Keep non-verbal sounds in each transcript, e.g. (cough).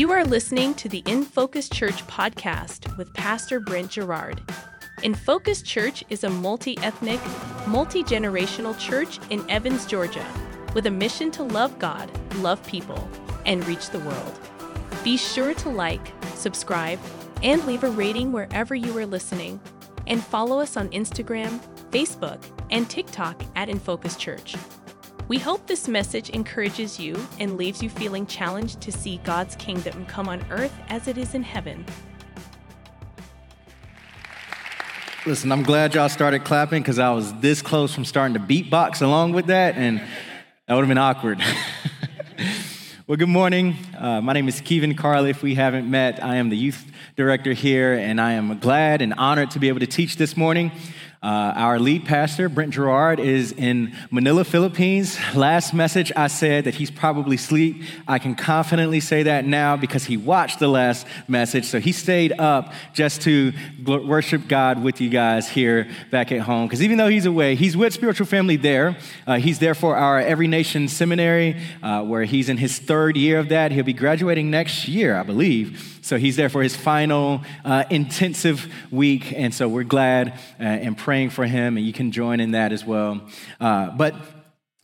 You are listening to the In Focus Church podcast with Pastor Brent Garrard. In Focus Church is a multi ethnic, multi generational church in Evans, Georgia, with a mission to love God, love people, and reach the world. Be sure to like, subscribe, and leave a rating wherever you are listening, and follow us on Instagram, Facebook, and TikTok at In Focus Church. We hope this message encourages you and leaves you feeling challenged to see God's kingdom come on earth as it is in heaven. Listen, I'm glad y'all started clapping because I was this close from starting to beatbox along with that, and that would have been awkward. (laughs) well, good morning. Uh, my name is Kevin Carl. If we haven't met, I am the youth director here, and I am glad and honored to be able to teach this morning. Uh, our lead pastor, Brent Garrard, is in Manila, Philippines. Last message, I said that he's probably asleep. I can confidently say that now because he watched the last message. So he stayed up just to worship God with you guys here back at home. Because even though he's away, he's with spiritual family there. Uh, he's there for our Every Nation Seminary, uh, where he's in his third year of that. He'll be graduating next year, I believe. So he's there for his final uh, intensive week. And so we're glad uh, and praying for him, and you can join in that as well. Uh, but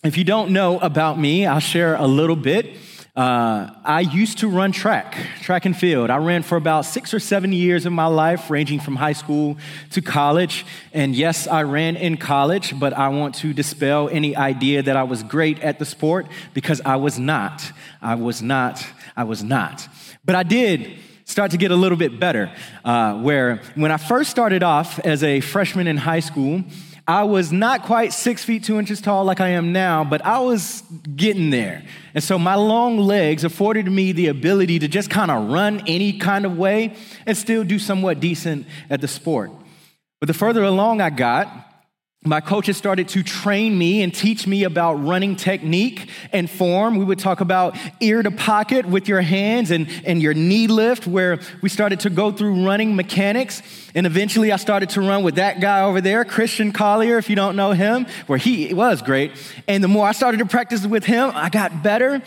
if you don't know about me, I'll share a little bit. Uh, I used to run track, track and field. I ran for about six or seven years of my life, ranging from high school to college. And yes, I ran in college, but I want to dispel any idea that I was great at the sport because I was not. I was not. I was not. But I did start to get a little bit better. Uh, where when I first started off as a freshman in high school, I was not quite six feet two inches tall like I am now, but I was getting there. And so my long legs afforded me the ability to just kind of run any kind of way and still do somewhat decent at the sport. But the further along I got, my coaches started to train me and teach me about running technique and form. We would talk about ear to pocket with your hands and, and your knee lift, where we started to go through running mechanics. And eventually I started to run with that guy over there, Christian Collier, if you don't know him, where he was great. And the more I started to practice with him, I got better. And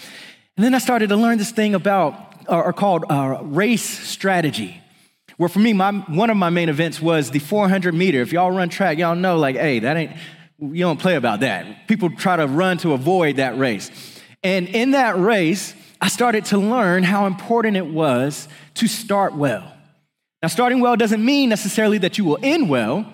then I started to learn this thing about, or, or called uh, race strategy. Where for me, my, one of my main events was the 400 meter. If y'all run track, y'all know, like, hey, that ain't, you don't play about that. People try to run to avoid that race. And in that race, I started to learn how important it was to start well. Now, starting well doesn't mean necessarily that you will end well,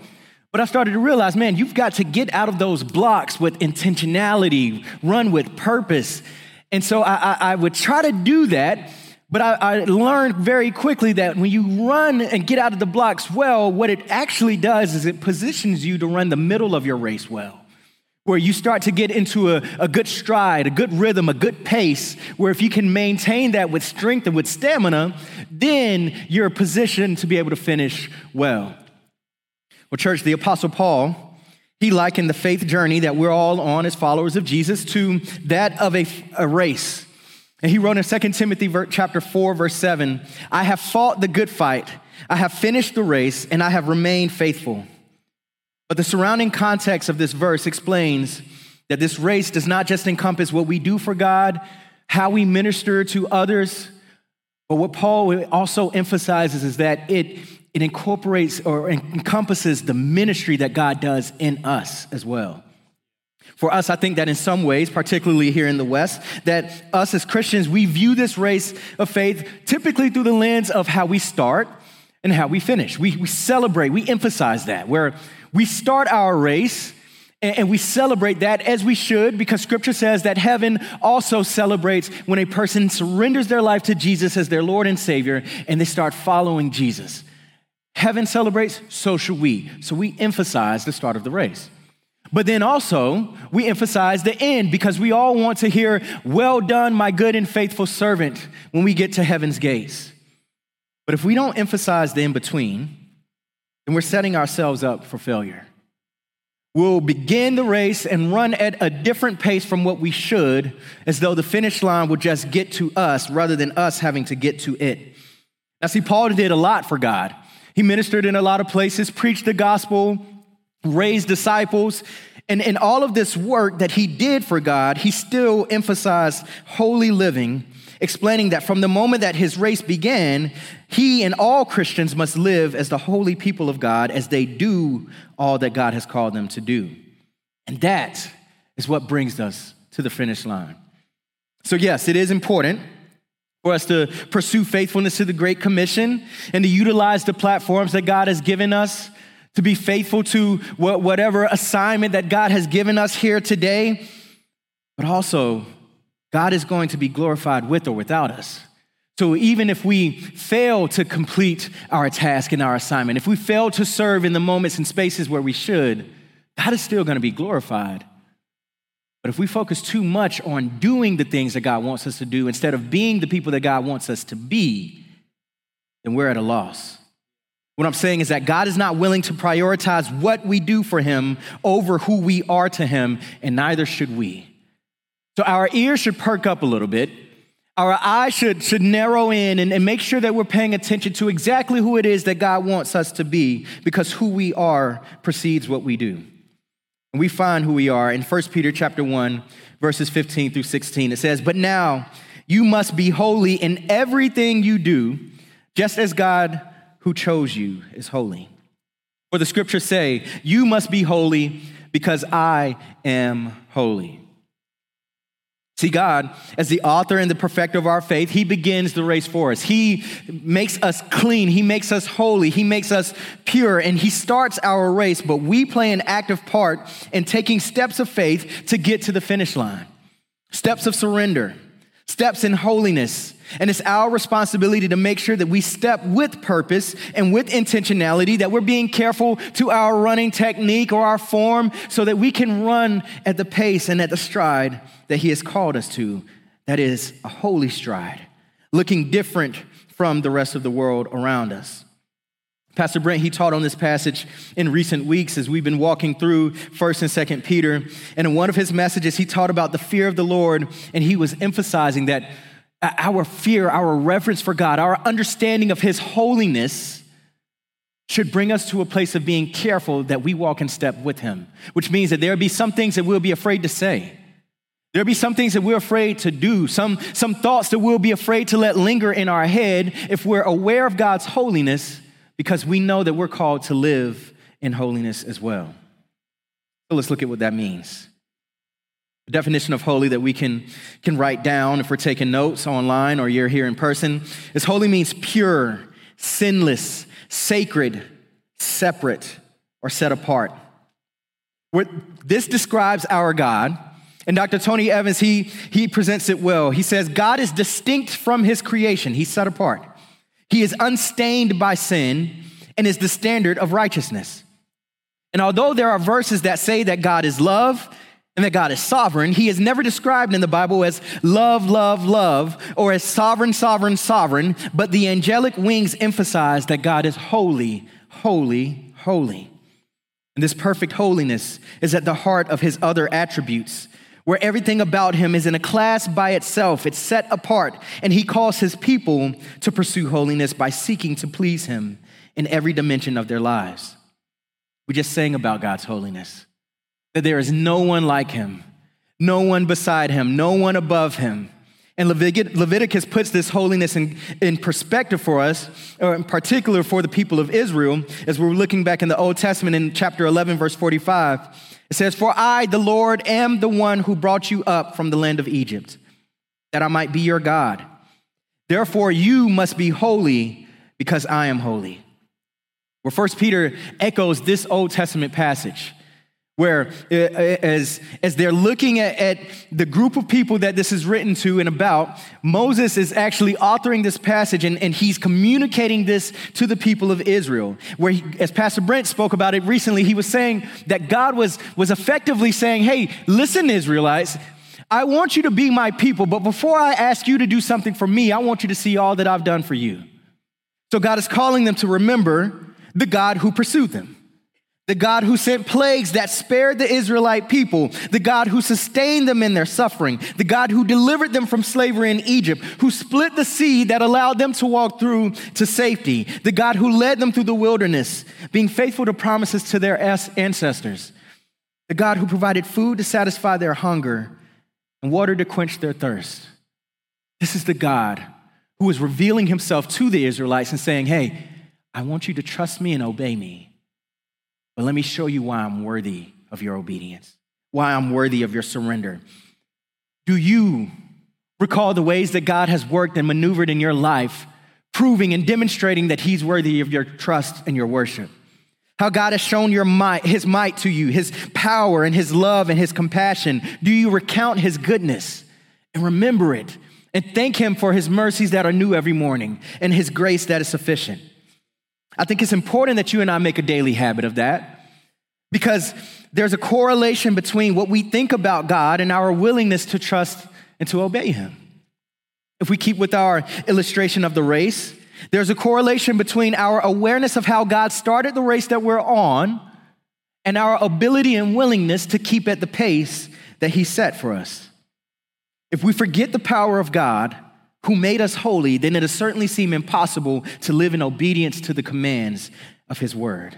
but I started to realize, man, you've got to get out of those blocks with intentionality, run with purpose. And so I, I, I would try to do that but I, I, learned very quickly that when you run and get out of the blocks well, what it actually does is it positions you to run the middle of your race well. Where you start to get into a, a good stride, a good rhythm, a good pace, where if you can maintain that with strength and with stamina, then you're positioned to be able to finish well. Well, church, the Apostle Paul, he likened the faith journey that we're all on as followers of Jesus to that of a, a race and he wrote in 2 Timothy chapter 4 verse 7, I have fought the good fight, I have finished the race, and I have remained faithful. But the surrounding context of this verse explains that this race does not just encompass what we do for God, how we minister to others, but what Paul also emphasizes is that it, it incorporates or encompasses the ministry that God does in us as well. For us, I think that in some ways, particularly here in the West, that us as Christians, we view this race of faith typically through the lens of how we start and how we finish. We, we celebrate, we emphasize that, where we start our race and, and we celebrate that as we should, because scripture says that heaven also celebrates when a person surrenders their life to Jesus as their Lord and Savior and they start following Jesus. Heaven celebrates, so should we. So we emphasize the start of the race. But then also, we emphasize the end because we all want to hear, Well done, my good and faithful servant, when we get to heaven's gates. But if we don't emphasize the in between, then we're setting ourselves up for failure. We'll begin the race and run at a different pace from what we should, as though the finish line would just get to us rather than us having to get to it. Now, see, Paul did a lot for God. He ministered in a lot of places, preached the gospel, raised disciples, And in all of this work that he did for God, he still emphasized holy living, explaining that from the moment that his race began, he and all Christians must live as the holy people of God as they do all that God has called them to do. And that is what brings us to the finish line. So, yes, it is important for us to pursue faithfulness to the Great Commission and to utilize the platforms that God has given us to be faithful to whatever assignment that God has given us here today. But also, God is going to be glorified with or without us. So even if we fail to complete our task and our assignment, if we fail to serve in the moments and spaces where we should, God is still going to be glorified. But if we focus too much on doing the things that God wants us to do instead of being the people that God wants us to be, then we're at a loss. What I'm saying is that God is not willing to prioritize what we do for Him over who we are to Him, and neither should we. So our ears should perk up a little bit. Our eyes should, should narrow in and, and make sure that we're paying attention to exactly who it is that God wants us to be, because who we are precedes what we do. And we find who we are in 1 Peter chapter 1, verses 15 through 16. It says, But now you must be holy in everything you do, just as God who chose you is holy. For the scriptures say, You must be holy because I am holy. See, God, as the author and the perfecter of our faith, He begins the race for us. He makes us clean. He makes us holy. He makes us pure, and He starts our race, but we play an active part in taking steps of faith to get to the finish line. Steps of surrender, steps in holiness, and it's our responsibility to make sure that we step with purpose and with intentionality, that we're being careful to our running technique or our form so that we can run at the pace and at the stride that He has called us to. That is a holy stride, looking different from the rest of the world around us. Pastor Brent, he taught on this passage in recent weeks as we've been walking through 1st and 2nd Peter. And in one of his messages, he taught about the fear of the Lord, and he was emphasizing that Uh, our fear, our reverence for God, our understanding of His holiness should bring us to a place of being careful that we walk in step with Him, which means that there'll be some things that we'll be afraid to say. There'll be some things that we're afraid to do, some, some thoughts that we'll be afraid to let linger in our head if we're aware of God's holiness because we know that we're called to live in holiness as well. So let's look at what that means. The definition of holy that we can, can write down if we're taking notes online or you're here in person is holy means pure, sinless, sacred, separate, or set apart. What This describes our God. And Dr. Tony Evans, he, he presents it well. He says, God is distinct from his creation, he's set apart. He is unstained by sin and is the standard of righteousness. And although there are verses that say that God is love, and that God is sovereign, he is never described in the Bible as love, love, love, or as sovereign, sovereign, sovereign, but the angelic wings emphasize that God is holy, holy, holy. And this perfect holiness is at the heart of his other attributes, where everything about him is in a class by itself, it's set apart, and he calls his people to pursue holiness by seeking to please him in every dimension of their lives. We just sang about God's holiness that there is no one like him, no one beside him, no one above him. And Leviticus puts this holiness in, in perspective for us, or in particular for the people of Israel, as we're looking back in the Old Testament in chapter 11, verse 45. It says, For I, the Lord, am the one who brought you up from the land of Egypt, that I might be your God. Therefore, you must be holy because I am holy. Where First Peter echoes this Old Testament passage where uh, uh, as, as they're looking at, at, the group of people that this is written to and about moses is actually authoring this passage and, and he's communicating this to the people of israel. Where he, as pastor brent spoke about it recently he was saying that god was, was effectively saying hey listen israelites i want you to be my people but before i ask you to do something for me i want you to see all that i've done for you. So god is calling them to remember the god who pursued them the God who sent plagues that spared the Israelite people, the God who sustained them in their suffering, the God who delivered them from slavery in Egypt, who split the sea that allowed them to walk through to safety, the God who led them through the wilderness, being faithful to promises to their ancestors. the God who provided food to satisfy their hunger and water to quench their thirst. This is the God who is revealing himself to the Israelites and saying, Hey, I want you to trust me and obey me. But let me show you why I'm worthy of your obedience, why I'm worthy of your surrender. Do you recall the ways that God has worked and maneuvered in your life, proving and demonstrating that He's worthy of your trust and your worship? How God has shown your might, his might to you, his power and his love and his compassion. Do you recount his goodness and remember it and thank him for his mercies that are new every morning and his grace that is sufficient? I think it's important that you and I make a daily habit of that because there's a correlation between what we think about God and our willingness to trust and to obey him. If we keep with our illustration of the race, there's a correlation between our awareness of how God started the race that we're on and our ability and willingness to keep at the pace that He set for us. If we forget the power of God, who made us holy, then it'll certainly seem impossible to live in obedience to the commands of His word.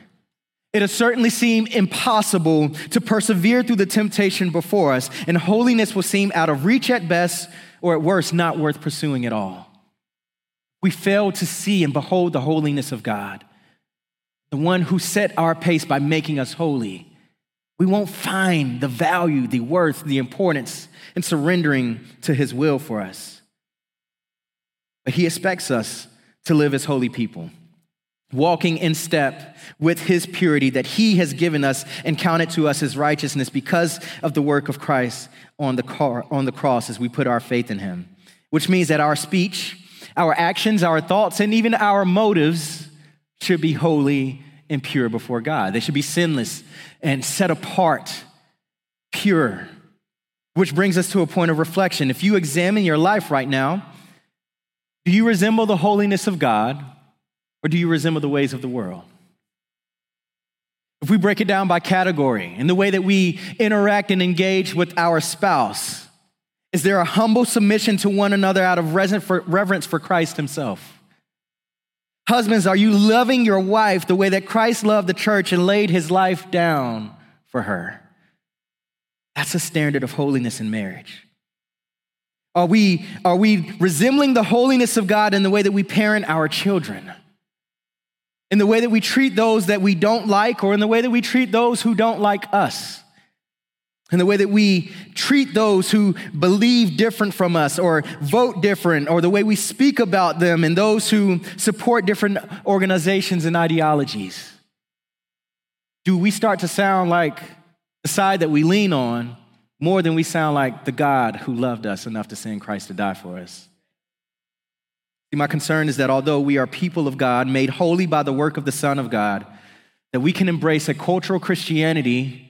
It'll certainly seem impossible to persevere through the temptation before us, and holiness will seem out of reach at best, or at worst, not worth pursuing at all we fail to see and behold the holiness of God, the one who set our pace by making us holy, we won't find the value, the worth, the importance in surrendering to his will for us. But he expects us to live as holy people, walking in step with his purity that he has given us and counted to us as righteousness because of the work of Christ on the, car, on the cross as we put our faith in him, which means that our speech, our actions, our thoughts, and even our motives should be holy and pure before God. They should be sinless and set apart, pure. Which brings us to a point of reflection. If you examine your life right now, do you resemble the holiness of God or do you resemble the ways of the world? If we break it down by category and the way that we interact and engage with our spouse, is there a humble submission to one another out of reverence for Christ himself? Husbands, are you loving your wife the way that Christ loved the church and laid his life down for her? That's a standard of holiness in marriage. Are we, are we resembling the holiness of God in the way that we parent our children? In the way that we treat those that we don't like, or in the way that we treat those who don't like us? In the way that we treat those who believe different from us or vote different, or the way we speak about them and those who support different organizations and ideologies. Do we start to sound like the side that we lean on more than we sound like the God who loved us enough to send Christ to die for us? See, my concern is that although we are people of God, made holy by the work of the Son of God, that we can embrace a cultural Christianity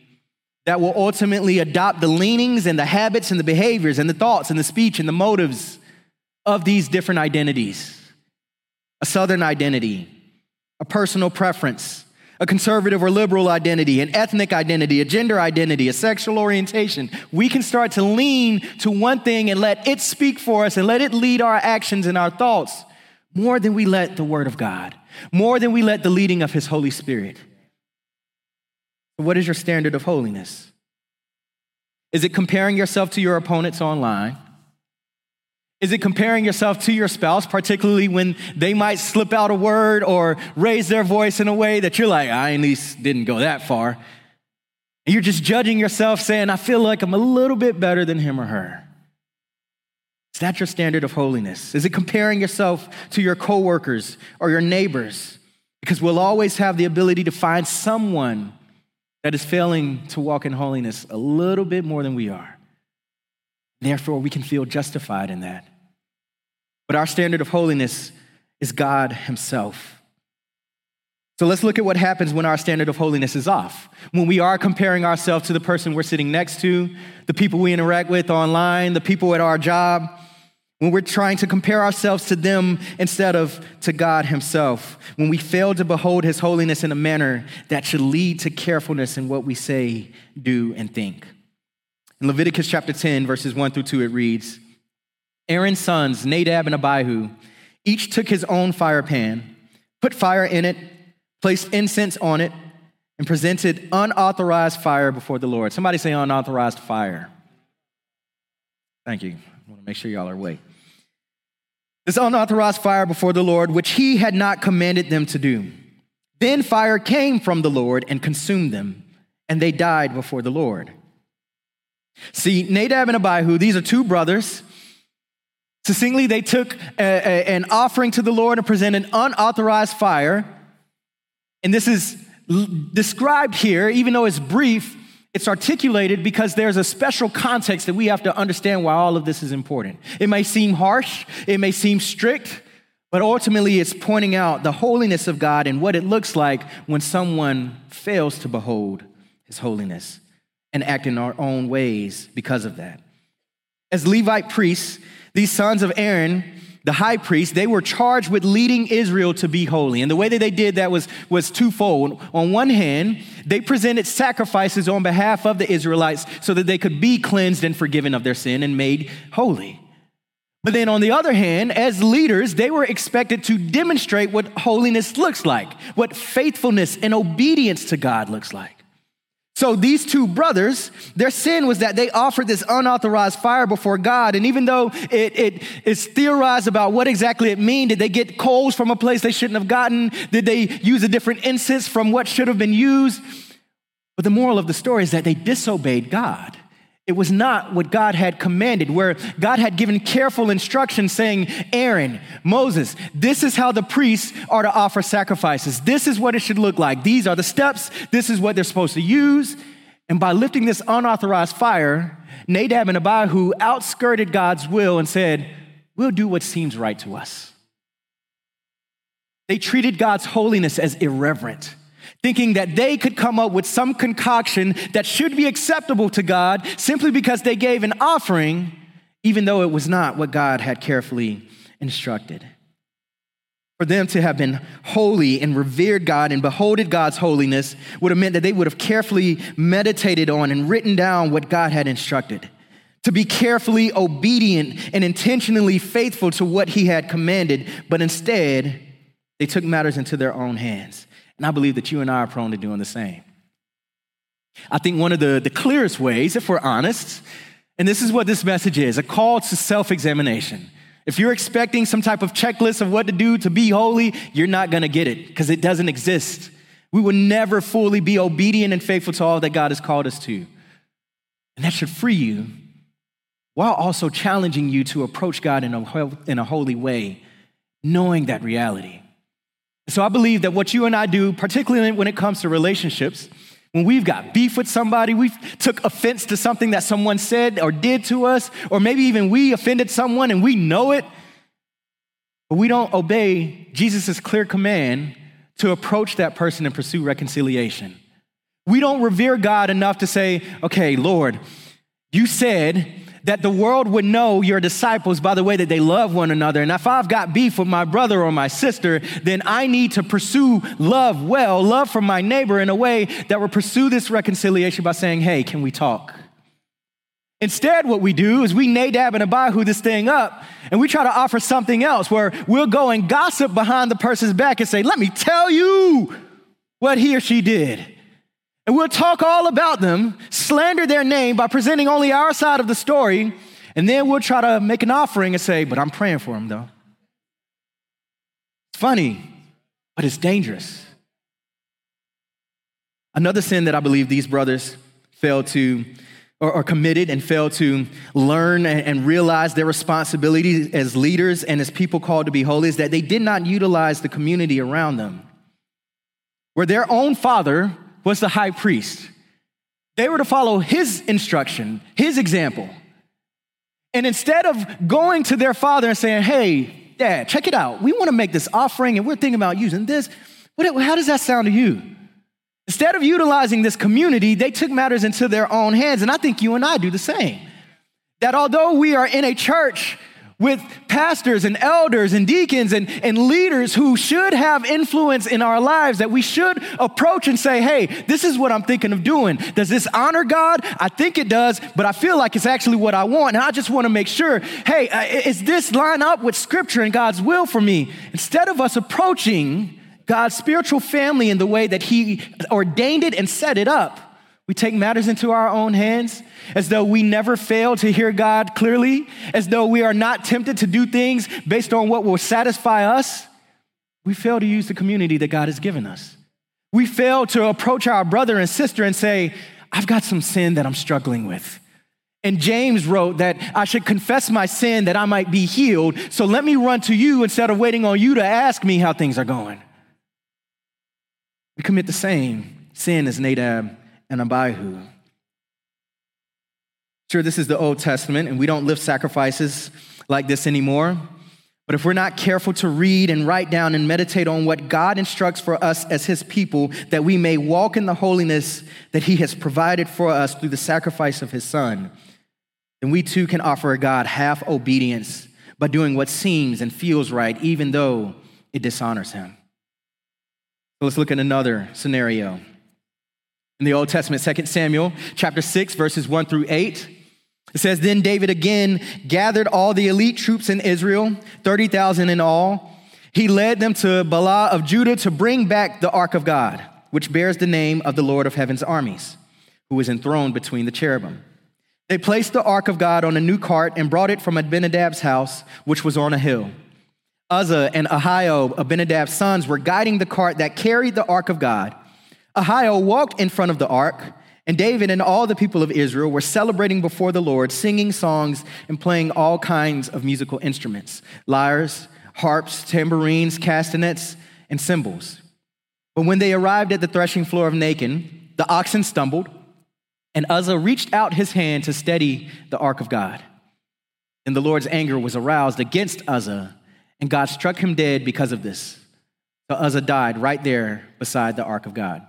that will ultimately adopt the leanings and the habits and the behaviors and the thoughts and the speech and the motives of these different identities a Southern identity, a personal preference, a conservative or liberal identity, an ethnic identity, a gender identity, a sexual orientation. We can start to lean to one thing and let it speak for us and let it lead our actions and our thoughts more than we let the Word of God, more than we let the leading of His Holy Spirit. What is your standard of holiness? Is it comparing yourself to your opponents online? Is it comparing yourself to your spouse, particularly when they might slip out a word or raise their voice in a way that you're like, I at least didn't go that far? And you're just judging yourself, saying, I feel like I'm a little bit better than him or her. Is that your standard of holiness? Is it comparing yourself to your coworkers or your neighbors? Because we'll always have the ability to find someone that is failing to walk in holiness a little bit more than we are. Therefore, we can feel justified in that. But our standard of holiness is God Himself. So let's look at what happens when our standard of holiness is off. When we are comparing ourselves to the person we're sitting next to, the people we interact with online, the people at our job, when we're trying to compare ourselves to them instead of to God Himself, when we fail to behold His holiness in a manner that should lead to carefulness in what we say, do, and think. In Leviticus chapter 10, verses 1 through 2, it reads Aaron's sons, Nadab and Abihu, each took his own fire pan, put fire in it, placed incense on it, and presented unauthorized fire before the Lord. Somebody say unauthorized fire. Thank you. I want to make sure y'all are awake. This unauthorized fire before the Lord, which he had not commanded them to do. Then fire came from the Lord and consumed them, and they died before the Lord. See, Nadab and Abihu, these are two brothers. Succinctly, they took a, a, an offering to the Lord and presented an unauthorized fire. And this is described here, even though it's brief, it's articulated because there's a special context that we have to understand why all of this is important. It may seem harsh, it may seem strict, but ultimately it's pointing out the holiness of God and what it looks like when someone fails to behold his holiness and act in our own ways because of that. As Levite priests, these sons of Aaron the high priest, they were charged with leading Israel to be holy. And the way that they did that was, was twofold. On one hand, they presented sacrifices on behalf of the Israelites so that they could be cleansed and forgiven of their sin and made holy. But then on the other hand, as leaders, they were expected to demonstrate what holiness looks like, what faithfulness and obedience to God looks like. So these two brothers, their sin was that they offered this unauthorized fire before God. And even though it, it is theorized about what exactly it mean, did they get coals from a place they shouldn't have gotten? Did they use a different incense from what should have been used? But the moral of the story is that they disobeyed God. It was not what God had commanded, where God had given careful instructions saying, Aaron, Moses, this is how the priests are to offer sacrifices. This is what it should look like. These are the steps. This is what they're supposed to use. And by lifting this unauthorized fire, Nadab and Abihu outskirted God's will and said, We'll do what seems right to us. They treated God's holiness as irreverent thinking that they could come up with some concoction that should be acceptable to God simply because they gave an offering, even though it was not what God had carefully instructed. For them to have been holy and revered God and beholded God's holiness would have meant that they would have carefully meditated on and written down what God had instructed. To be carefully obedient and intentionally faithful to what He had commanded, but instead, they took matters into their own hands. And I believe that you and I are prone to doing the same. I think one of the, the clearest ways, if we're honest, and this is what this message is a call to self examination. If you're expecting some type of checklist of what to do to be holy, you're not gonna get it because it doesn't exist. We will never fully be obedient and faithful to all that God has called us to. And that should free you while also challenging you to approach God in a, in a holy way, knowing that reality. So I believe that what you and I do, particularly when it comes to relationships, when we've got beef with somebody, we took offense to something that someone said or did to us, or maybe even we offended someone and we know it, but we don't obey Jesus' clear command to approach that person and pursue reconciliation. We don't revere God enough to say, okay, Lord, you said that the world would know your disciples by the way that they love one another. And if I've got beef with my brother or my sister, then I need to pursue love well, love for my neighbor in a way that will pursue this reconciliation by saying, hey, can we talk? Instead, what we do is we Nadab and Abihu this thing up, and we try to offer something else where we'll go and gossip behind the person's back and say, let me tell you what he or she did. And we'll talk all about them, slander their name by presenting only our side of the story, and then we'll try to make an offering and say, But I'm praying for them though. It's funny, but it's dangerous. Another sin that I believe these brothers failed to or, or committed and failed to learn and, and realize their responsibility as leaders and as people called to be holy is that they did not utilize the community around them. Where their own father was the high priest. They were to follow his instruction, his example. And instead of going to their father and saying, hey, dad, check it out. We want to make this offering and we're thinking about using this. What, how does that sound to you? Instead of utilizing this community, they took matters into their own hands. And I think you and I do the same. That although we are in a church with pastors and elders and deacons and, and leaders who should have influence in our lives that we should approach and say, hey, this is what I'm thinking of doing. Does this honor God? I think it does, but I feel like it's actually what I want. And I just want to make sure, hey, uh, is this line up with scripture and God's will for me? Instead of us approaching God's spiritual family in the way that He ordained it and set it up, we take matters into our own hands as though we never fail to hear God clearly, as though we are not tempted to do things based on what will satisfy us. We fail to use the community that God has given us. We fail to approach our brother and sister and say, I've got some sin that I'm struggling with. And James wrote that I should confess my sin that I might be healed. So let me run to you instead of waiting on you to ask me how things are going. We commit the same sin as Nadab and Abihu. Sure, this is the Old Testament, and we don't lift sacrifices like this anymore. But if we're not careful to read and write down and meditate on what God instructs for us as His people, that we may walk in the holiness that He has provided for us through the sacrifice of His Son, then we too can offer God half obedience by doing what seems and feels right, even though it dishonors Him. Let's look at another scenario. In the Old Testament, 2 Samuel chapter 6, verses 1 through 8. It says, Then David again gathered all the elite troops in Israel, 30,000 in all. He led them to Baalah of Judah to bring back the ark of God, which bears the name of the Lord of heaven's armies, who is enthroned between the cherubim. They placed the ark of God on a new cart and brought it from Abinadab's house, which was on a hill. Uzzah and Ahio, Abinadab's sons, were guiding the cart that carried the ark of God. Ahio walked in front of the ark and David and all the people of Israel were celebrating before the Lord, singing songs and playing all kinds of musical instruments lyres, harps, tambourines, castanets, and cymbals. But when they arrived at the threshing floor of Nacon, the oxen stumbled, and Uzzah reached out his hand to steady the ark of God. And the Lord's anger was aroused against Uzzah, and God struck him dead because of this. So Uzzah died right there beside the ark of God.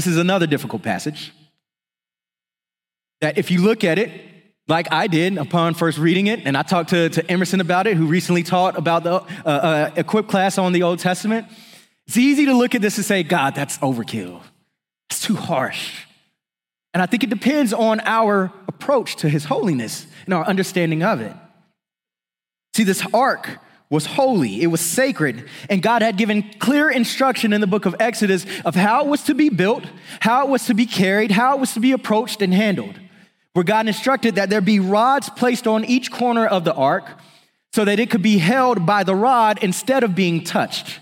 This is another difficult passage. That if you look at it, like I did upon first reading it, and I talked to, to Emerson about it, who recently taught about the uh, uh, equip class on the Old Testament. It's easy to look at this and say, God, that's overkill. It's too harsh. And I think it depends on our approach to his holiness and our understanding of it. See, this ark was holy, it was sacred, and God had given clear instruction in the book of Exodus of how it was to be built, how it was to be carried, how it was to be approached and handled. Where God instructed that there be rods placed on each corner of the ark so that it could be held by the rod instead of being touched.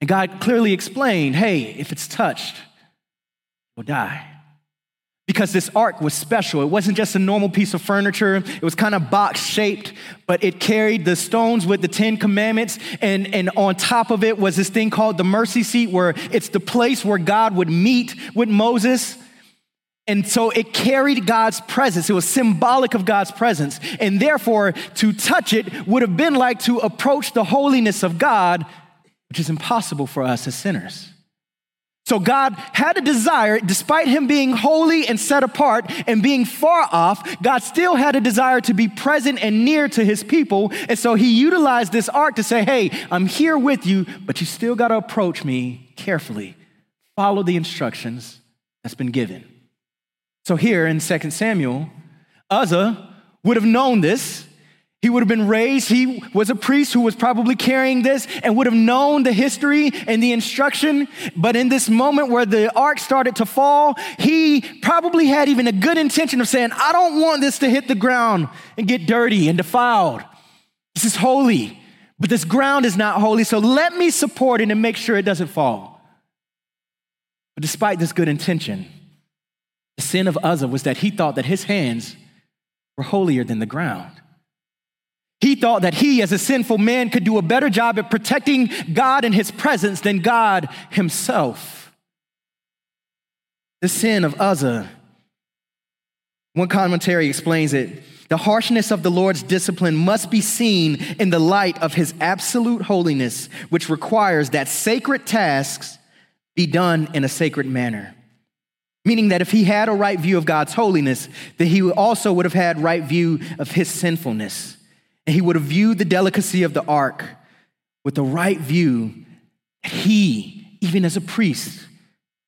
And God clearly explained hey, if it's touched, it will die because this ark was special. It wasn't just a normal piece of furniture, it was kind of box shaped, but it carried the stones with the Ten Commandments. And, and on top of it was this thing called the mercy seat, where it's the place where God would meet with Moses. And so it carried God's presence. It was symbolic of God's presence. And therefore, to touch it would have been like to approach the holiness of God, which is impossible for us as sinners. So God had a desire, despite him being holy and set apart and being far off, God still had a desire to be present and near to his people. And so he utilized this ark to say, Hey, I'm here with you, but you still got to approach me carefully. Follow the instructions that's been given. So here in 2 Samuel, Uzzah would have known this he would have been raised, he was a priest who was probably carrying this and would have known the history and the instruction. But in this moment where the ark started to fall, he probably had even a good intention of saying, I don't want this to hit the ground and get dirty and defiled. This is holy, but this ground is not holy, so let me support it and make sure it doesn't fall. But despite this good intention, the sin of Uzzah was that he thought that his hands were holier than the ground. He thought that he, as a sinful man, could do a better job at protecting God and his presence than God himself. The sin of Uzzah. One commentary explains it. The harshness of the Lord's discipline must be seen in the light of his absolute holiness, which requires that sacred tasks be done in a sacred manner. Meaning that if he had a right view of God's holiness, that he also would have had right view of his sinfulness. And he would have viewed the delicacy of the ark with the right view that he, even as a priest,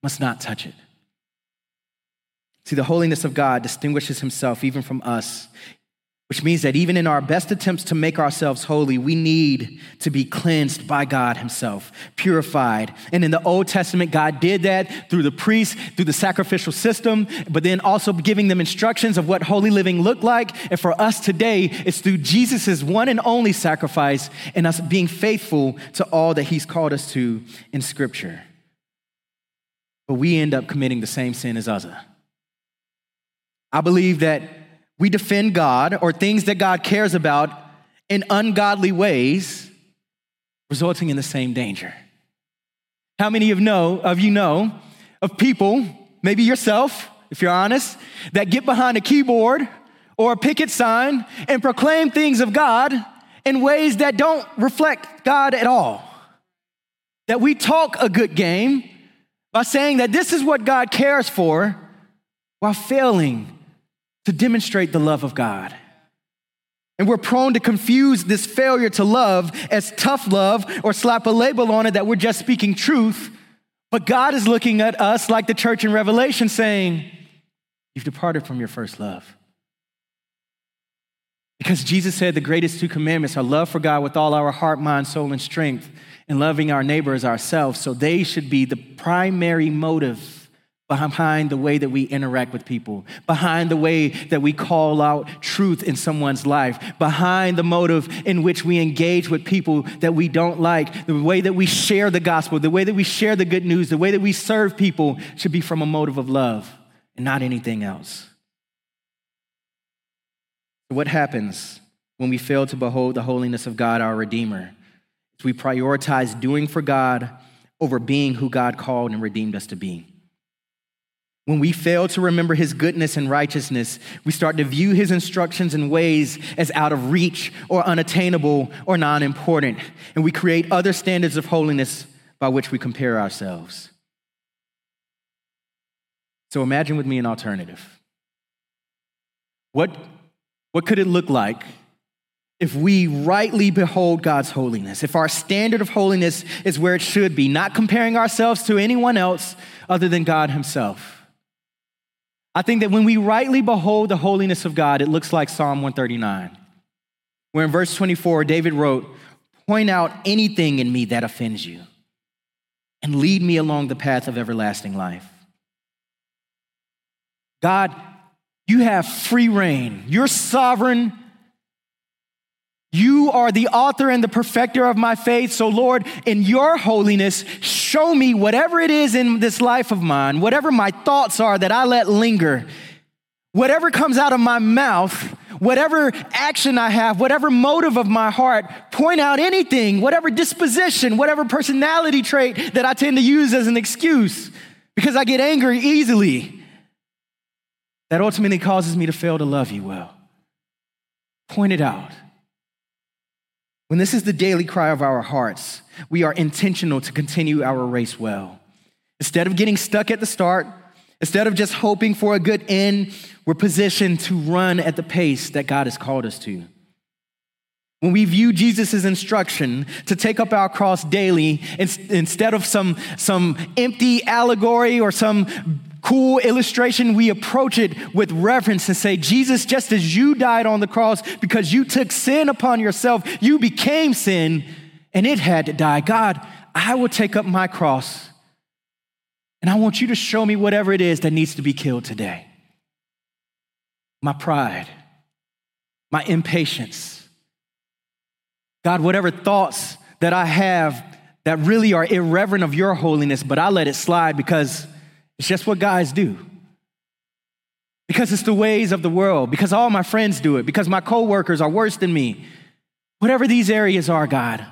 must not touch it. See, the holiness of God distinguishes himself even from us, which means that even in our best attempts to make ourselves holy, we need to be cleansed by God Himself, purified. And in the Old Testament, God did that through the priests, through the sacrificial system, but then also giving them instructions of what holy living looked like. And for us today, it's through Jesus' one and only sacrifice and us being faithful to all that He's called us to in Scripture. But we end up committing the same sin as Uzzah. I believe that we defend God or things that God cares about in ungodly ways, resulting in the same danger. How many of know of you know of people, maybe yourself, if you're honest, that get behind a keyboard or a picket sign and proclaim things of God in ways that don't reflect God at all? That we talk a good game by saying that this is what God cares for while failing to demonstrate the love of God. And we're prone to confuse this failure to love as tough love or slap a label on it that we're just speaking truth. But God is looking at us like the church in Revelation saying, You've departed from your first love. Because Jesus said the greatest two commandments are love for God with all our heart, mind, soul, and strength, and loving our neighbor as ourselves. So they should be the primary motive behind the way that we interact with people, behind the way that we call out truth in someone's life, behind the motive in which we engage with people that we don't like, the way that we share the gospel, the way that we share the good news, the way that we serve people should be from a motive of love and not anything else. What happens when we fail to behold the holiness of God, our Redeemer? We prioritize doing for God over being who God called and redeemed us to be. When we fail to remember his goodness and righteousness, we start to view his instructions and ways as out of reach or unattainable or non important. And we create other standards of holiness by which we compare ourselves. So imagine with me an alternative. What, what could it look like if we rightly behold God's holiness? If our standard of holiness is where it should be, not comparing ourselves to anyone else other than God Himself? I think that when we rightly behold the holiness of God, it looks like Psalm 139, where in verse 24, David wrote, Point out anything in me that offends you, and lead me along the path of everlasting life. God, you have free reign. You're sovereign you are the author and the perfecter of my faith. So, Lord, in your holiness, show me whatever it is in this life of mine, whatever my thoughts are that I let linger, whatever comes out of my mouth, whatever action I have, whatever motive of my heart, point out anything, whatever disposition, whatever personality trait that I tend to use as an excuse because I get angry easily, that ultimately causes me to fail to love you well. Point it out. When this is the daily cry of our hearts, we are intentional to continue our race well. Instead of getting stuck at the start, instead of just hoping for a good end, we're positioned to run at the pace that God has called us to. When we view Jesus' instruction to take up our cross daily instead of some, some empty allegory or some cool illustration, we approach it with reverence and say, Jesus, just as you died on the cross because you took sin upon yourself, you became sin and it had to die. God, I will take up my cross and I want you to show me whatever it is that needs to be killed today. My pride, my impatience. God, whatever thoughts that I have that really are irreverent of your holiness, but I let it slide because it's just what guys do. Because it's the ways of the world, because all my friends do it, because my coworkers are worse than me. Whatever these areas are, God,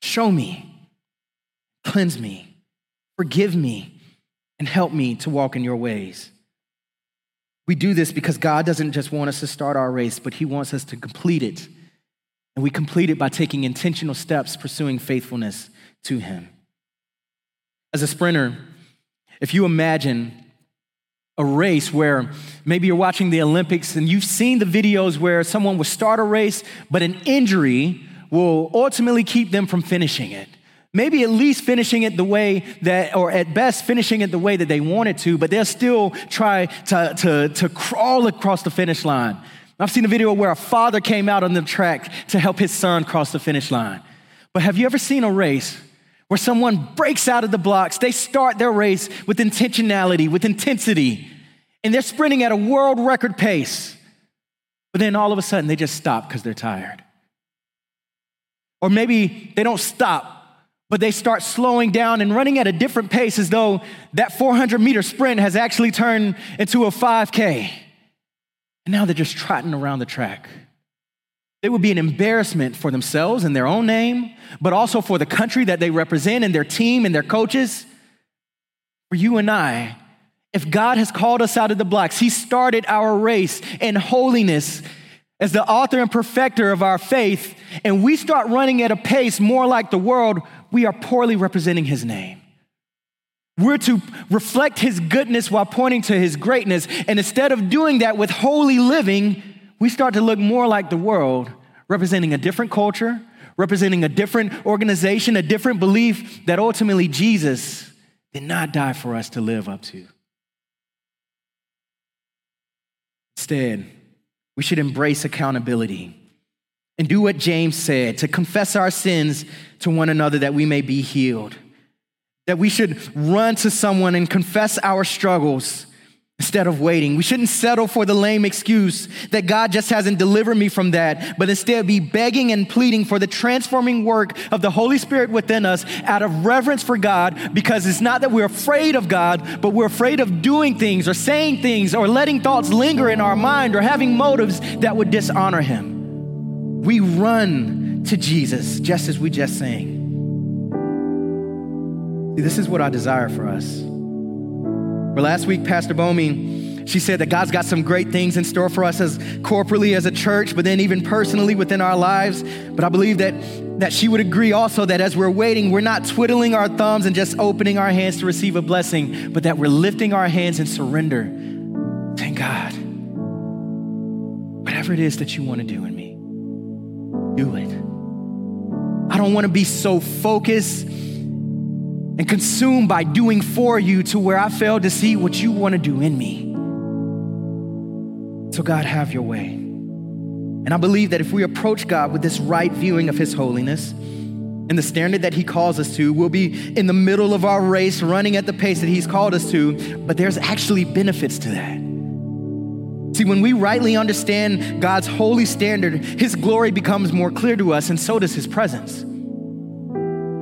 show me, cleanse me, forgive me, and help me to walk in your ways. We do this because God doesn't just want us to start our race, but He wants us to complete it. And we complete it by taking intentional steps pursuing faithfulness to Him. As a sprinter, if you imagine a race where maybe you're watching the Olympics and you've seen the videos where someone will start a race, but an injury will ultimately keep them from finishing it. Maybe at least finishing it the way that, or at best finishing it the way that they wanted to, but they'll still try to, to, to crawl across the finish line. I've seen a video where a father came out on the track to help his son cross the finish line. But have you ever seen a race where someone breaks out of the blocks? They start their race with intentionality, with intensity, and they're sprinting at a world record pace. But then all of a sudden they just stop because they're tired. Or maybe they don't stop but they start slowing down and running at a different pace as though that 400 meter sprint has actually turned into a 5K. And now they're just trotting around the track. It would be an embarrassment for themselves and their own name, but also for the country that they represent and their team and their coaches. For you and I, if God has called us out of the blocks, He started our race in holiness as the author and perfecter of our faith, and we start running at a pace more like the world, we are poorly representing his name. We're to reflect his goodness while pointing to his greatness. And instead of doing that with holy living, we start to look more like the world, representing a different culture, representing a different organization, a different belief that ultimately Jesus did not die for us to live up to. Instead, we should embrace accountability and do what James said to confess our sins to one another that we may be healed. That we should run to someone and confess our struggles instead of waiting. We shouldn't settle for the lame excuse that God just hasn't delivered me from that, but instead be begging and pleading for the transforming work of the Holy Spirit within us out of reverence for God, because it's not that we're afraid of God, but we're afraid of doing things or saying things or letting thoughts linger in our mind or having motives that would dishonor Him. We run to Jesus, just as we just sang. See, this is what I desire for us. Last week, Pastor Bomi, she said that God's got some great things in store for us as corporately as a church, but then even personally within our lives. But I believe that, that she would agree also that as we're waiting, we're not twiddling our thumbs and just opening our hands to receive a blessing, but that we're lifting our hands in surrender. Thank God. Whatever it is that you want to do in me do it. I don't want to be so focused and consumed by doing for you to where I fail to see what you want to do in me. So, God, have your way. And I believe that if we approach God with this right viewing of His holiness and the standard that He calls us to, we'll be in the middle of our race, running at the pace that He's called us to, but there's actually benefits to that. See, when we rightly understand God's holy standard, His glory becomes more clear to us, and so does His presence.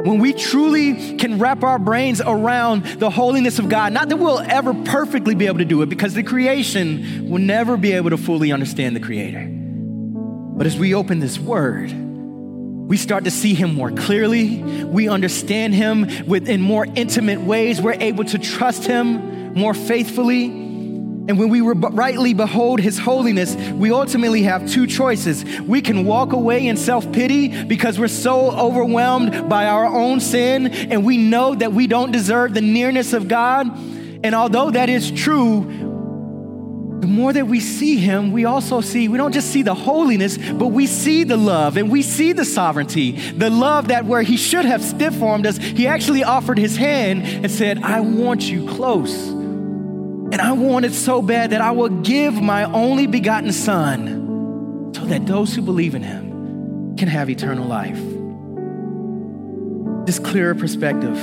When we truly can wrap our brains around the holiness of God, not that we'll ever perfectly be able to do it, because the creation will never be able to fully understand the Creator. But as we open this Word, we start to see him more clearly. We understand him in more intimate ways. We're able to trust him more faithfully. And when we rightly behold his holiness, we ultimately have two choices. We can walk away in self pity because we're so overwhelmed by our own sin and we know that we don't deserve the nearness of God. And although that is true, the more that we see him, we also see, we don't just see the holiness, but we see the love and we see the sovereignty. The love that where he should have stiff armed us, he actually offered his hand and said, I want you close. And I want it so bad that I will give my only begotten Son so that those who believe in him can have eternal life. This clearer perspective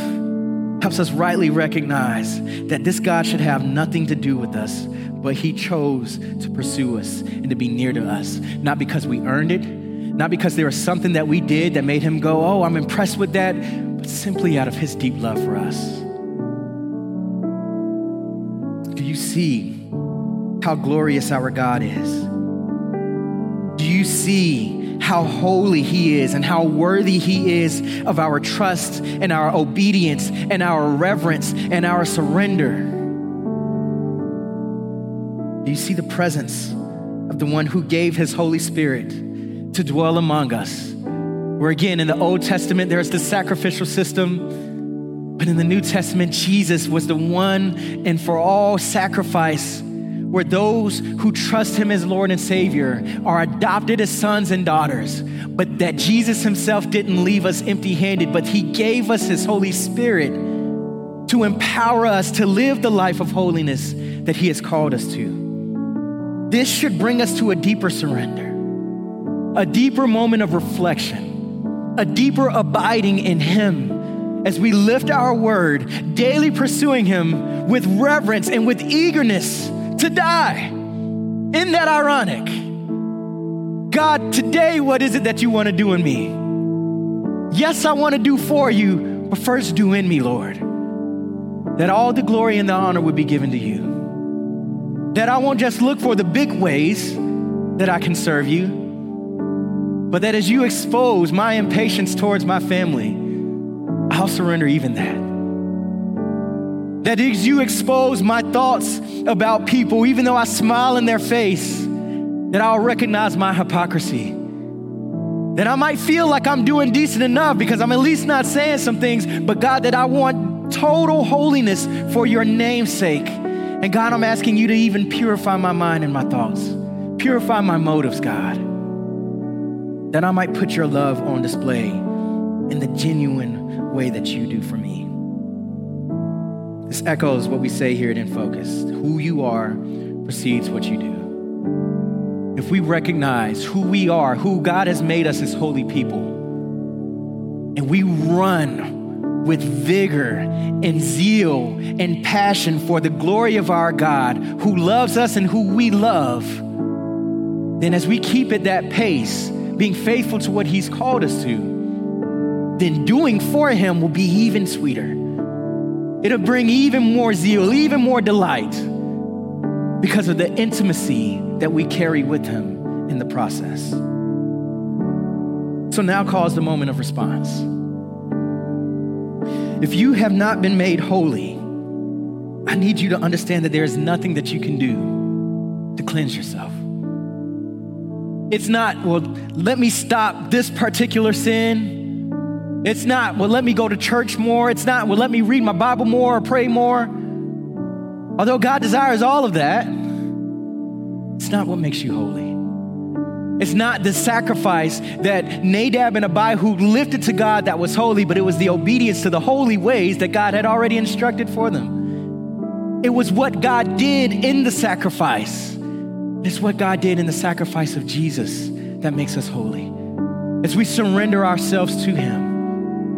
helps us rightly recognize that this God should have nothing to do with us, but he chose to pursue us and to be near to us, not because we earned it, not because there was something that we did that made him go, Oh, I'm impressed with that, but simply out of his deep love for us. You see how glorious our God is? Do you see how holy He is and how worthy He is of our trust and our obedience and our reverence and our surrender? Do you see the presence of the one who gave His Holy Spirit to dwell among us? Where again, in the Old Testament, there's the sacrificial system but in the New Testament, Jesus was the one and for all sacrifice where those who trust him as Lord and Savior are adopted as sons and daughters. But that Jesus himself didn't leave us empty handed, but he gave us his Holy Spirit to empower us to live the life of holiness that he has called us to. this should bring us to a deeper surrender, a deeper moment of reflection, a deeper abiding in Him as we lift our word, daily pursuing Him with reverence and with eagerness to die. Isn't that ironic? God, today, what is it that you want to do in me? Yes, I want to do for you, but first do in me, Lord. That all the glory and the honor would be given to you. That I won't just look for the big ways that I can serve you, but that as you expose my impatience towards my family, I'll surrender even that. That as you expose my thoughts about people, even though I smile in their face, that I'll recognize my hypocrisy. That I might feel like I'm doing decent enough because I'm at least not saying some things, but God, that I want total holiness for your name's sake. And God, I'm asking you to even purify my mind and my thoughts, purify my motives, God, that I might put your love on display in the genuine way that you do for me. This echoes what we say here at In Focus who you are precedes what you do if we recognize who we are, who God has made us as holy people, and we run with vigor and zeal and passion for the glory of our God who loves us and who we love, then as we keep at that pace, being faithful to what He's called us to, then doing for Him will be even sweeter. It'll bring even more zeal, even more delight because of the intimacy that we carry with Him in the process. So now calls the moment of response. If you have not been made holy, I need you to understand that there is nothing that you can do to cleanse yourself. It's not, well, let me stop this particular sin. It's not, well, let me go to church more. It's not, well, let me read my Bible more or pray more. Although God desires all of that, it's not what makes you holy. It's not the sacrifice that Nadab and Abihu lifted to God that was holy, but it was the obedience to the holy ways that God had already instructed for them. It was what God did in the sacrifice. It's what God did in the sacrifice of Jesus that makes us holy. As we surrender ourselves to Him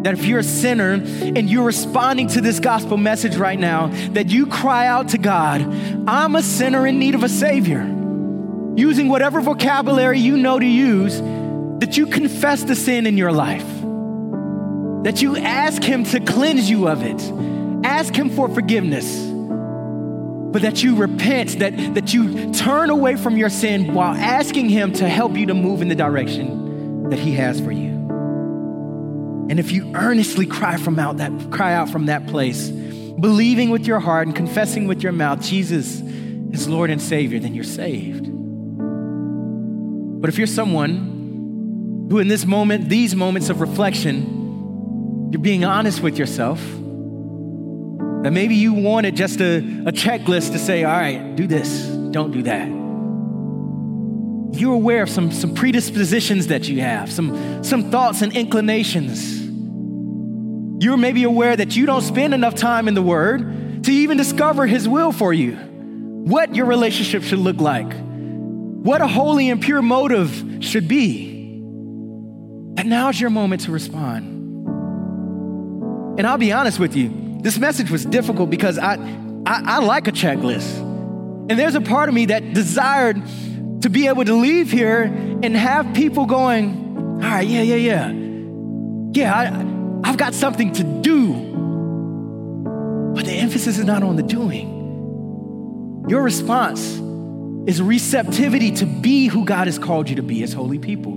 that if you're a sinner and you're responding to this gospel message right now, that you cry out to God, I'm a sinner in need of a Savior. Using whatever vocabulary you know to use, that you confess the sin in your life, that you ask Him to cleanse you of it, ask Him for forgiveness, but that you repent, that, that you turn away from your sin while asking Him to help you to move in the direction that He has for you. And if you earnestly cry from out that cry out from that place, believing with your heart and confessing with your mouth Jesus is Lord and Savior, then you're saved. But if you're someone who in this moment, these moments of reflection, you're being honest with yourself, that maybe you wanted just a, a checklist to say, all right, do this, don't do that you're aware of some, some predispositions that you have, some, some thoughts and inclinations. You're maybe aware that you don't spend enough time in the Word to even discover His will for you, what your relationship should look like, what a holy and pure motive should be. And now's your moment to respond. And I'll be honest with you, this message was difficult because I, I, I like a checklist. And there's a part of me that desired to be able to leave here and have people going, all right, yeah, yeah, yeah. Yeah, I, I've got something to do. But the emphasis is not on the doing. Your response is receptivity to be who God has called you to be as holy people.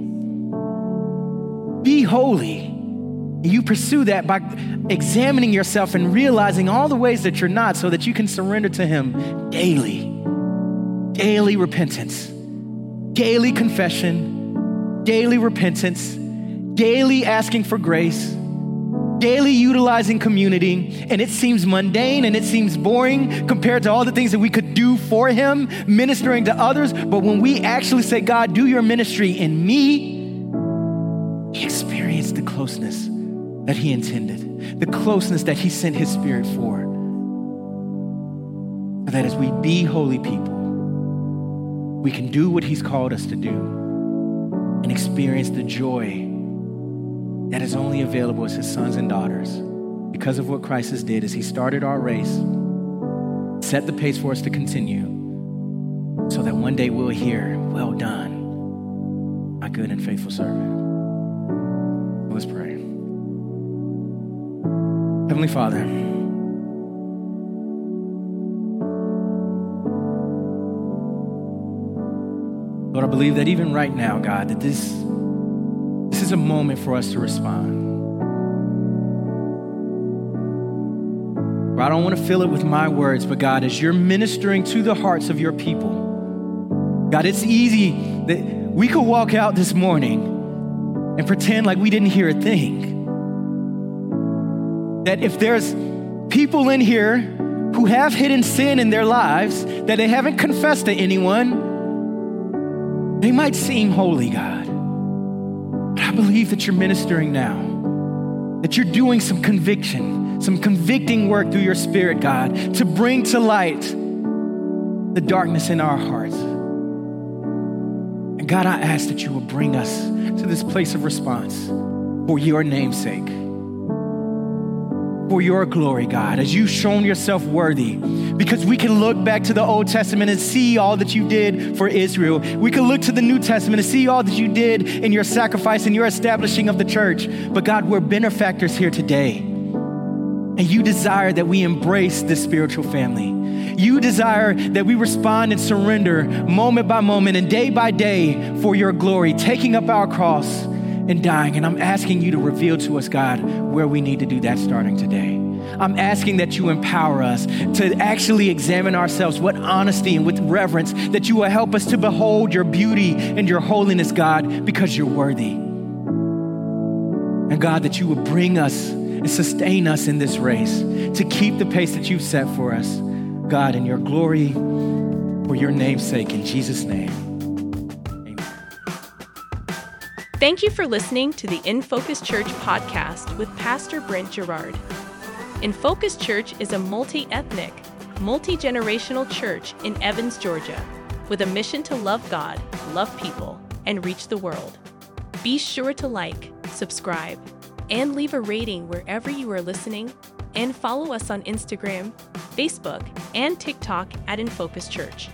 Be holy. And you pursue that by examining yourself and realizing all the ways that you're not so that you can surrender to Him daily. Daily repentance daily confession, daily repentance, daily asking for grace, daily utilizing community, and it seems mundane and it seems boring compared to all the things that we could do for Him, ministering to others. But when we actually say, God, do your ministry in me, He experienced the closeness that He intended, the closeness that He sent His Spirit for. So that as we be holy people, we can do what He's called us to do and experience the joy that is only available as His sons and daughters because of what Christ has did as He started our race, set the pace for us to continue, so that one day we'll hear, Well done, my good and faithful servant. Let's pray. Heavenly Father, Lord, I believe that even right now, God, that this, this is a moment for us to respond. I don't want to fill it with my words, but God, as you're ministering to the hearts of your people, God, it's easy that we could walk out this morning and pretend like we didn't hear a thing. That if there's people in here who have hidden sin in their lives that they haven't confessed to anyone, they might seem holy, God. Believe that you're ministering now, that you're doing some conviction, some convicting work through your spirit, God, to bring to light the darkness in our hearts. And God, I ask that you will bring us to this place of response for your name's sake for your glory, God, as you've shown yourself worthy. Because we can look back to the Old Testament and see all that you did for Israel. We can look to the New Testament and see all that you did in your sacrifice and your establishing of the church. But God, we're benefactors here today. And you desire that we embrace this spiritual family. You desire that we respond and surrender moment by moment and day by day for your glory, taking up our cross and dying. And I'm asking you to reveal to us, God, where we need to do that starting today. I'm asking that you empower us to actually examine ourselves with honesty and with reverence, that you will help us to behold your beauty and your holiness, God, because you're worthy. And God, that you will bring us and sustain us in this race to keep the pace that you've set for us, God, in your glory, for your name's sake, in Jesus' name. Thank you for listening to the In Focus Church podcast with Pastor Brent Garrard. In Focus Church is a multi ethnic, multi generational church in Evans, Georgia, with a mission to love God, love people, and reach the world. Be sure to like, subscribe, and leave a rating wherever you are listening, and follow us on Instagram, Facebook, and TikTok at In Focus Church.